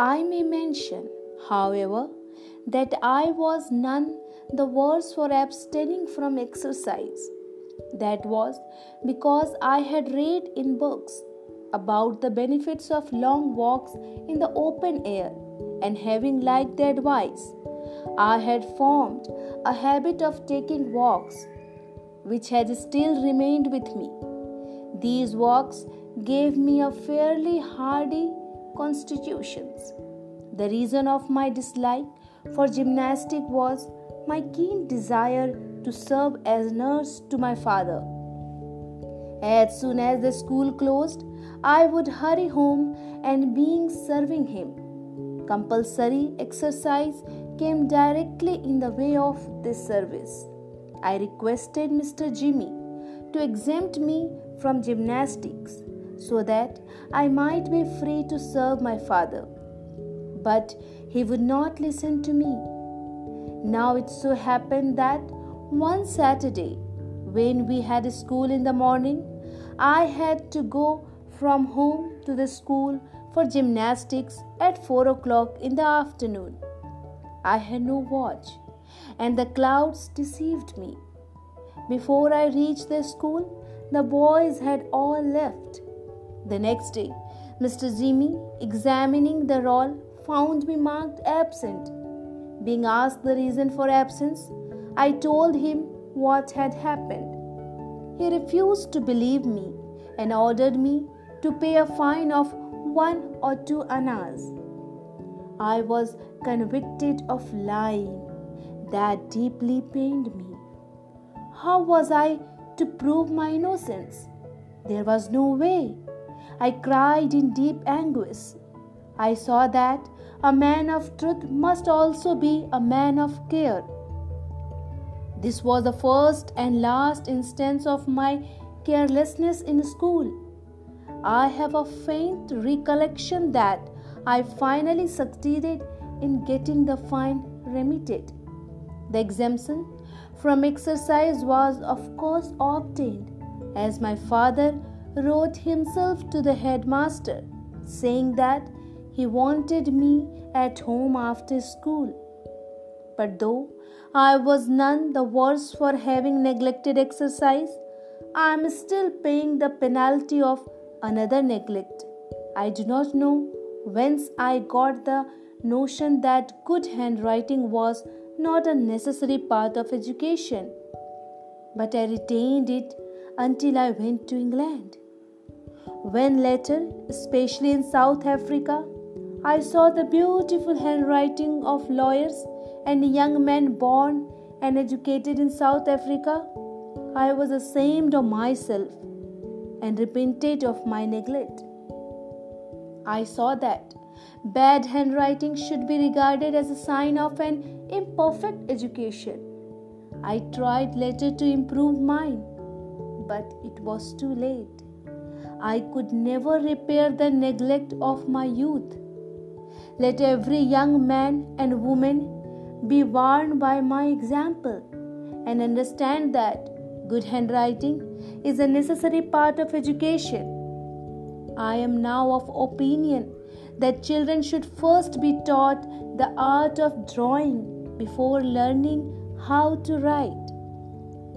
I may mention, however, that I was none the worse for abstaining from exercise. That was because I had read in books about the benefits of long walks in the open air, and having liked the advice, I had formed a habit of taking walks, which had still remained with me. These walks gave me a fairly hardy constitution. The reason of my dislike for gymnastic was my keen desire to serve as nurse to my father. As soon as the school closed, I would hurry home and being serving him. Compulsory exercise came directly in the way of this service. I requested Mr. Gimi to exempt me from gymnastics so that I might be free to serve my father. But he would not listen to me. Now it so happened that one Saturday, when we had school in the morning, I had to go from home to the school for gymnastics at 4 o'clock in the afternoon. I had no watch, and the clouds deceived me. Before I reached the school, the boys had all left. The next day, Mr. Gimi, examining the roll, found me marked absent. Being asked the reason for absence, I told him what had happened. He refused to believe me and ordered me to pay a fine of one or two annas. I was convicted of lying. That deeply pained me. How was I to prove my innocence? There was no way. I cried in deep anguish. I saw that a man of truth must also be a man of care. This was the first and last instance of my carelessness in school. I have a faint recollection that I finally succeeded in getting the fine remitted. The exemption from exercise was, of course, obtained, as my father wrote himself to the headmaster, saying that he wanted me at home after school. But though I was none the worse for having neglected exercise, I am still paying the penalty of another neglect. I do not know whence I got the notion that good handwriting was not a necessary part of education, but I retained it until I went to England. When later, especially in South Africa, I saw the beautiful handwriting of lawyers and young men born and educated in South Africa, I was ashamed of myself and repented of my neglect. I saw that bad handwriting should be regarded as a sign of an imperfect education. I tried later to improve mine, but it was too late. I could never repair the neglect of my youth. Let every young man and woman be warned by my example and understand that good handwriting is a necessary part of education. I am now of opinion that children should first be taught the art of drawing before learning how to write.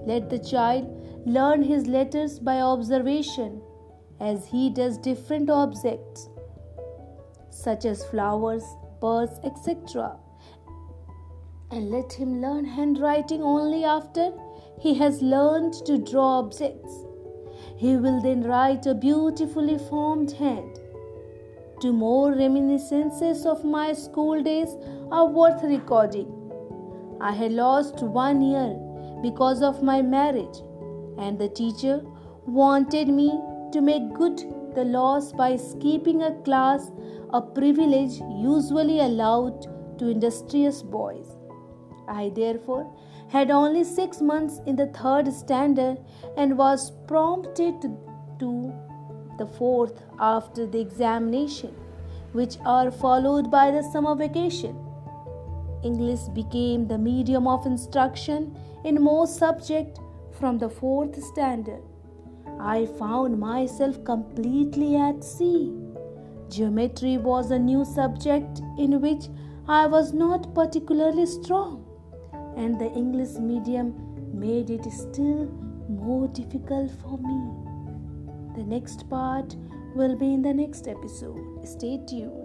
Let the child learn his letters by observation as he does different objects such as flowers, birds, etc. And let him learn handwriting only after he has learned to draw objects. He will then write a beautifully formed hand. Two more reminiscences of my school days are worth recording. I had lost one year because of my marriage, and the teacher wanted me to make good the loss by skipping a class, a privilege usually allowed to industrious boys. I therefore had only six months in the third standard and was prompted to the fourth after the examination, which are followed by the summer vacation. English became the medium of instruction in most subjects from the fourth standard. I found myself completely at sea. Geometry was a new subject in which I was not particularly strong, and the English medium made it still more difficult for me. The next part will be in the next episode. Stay tuned.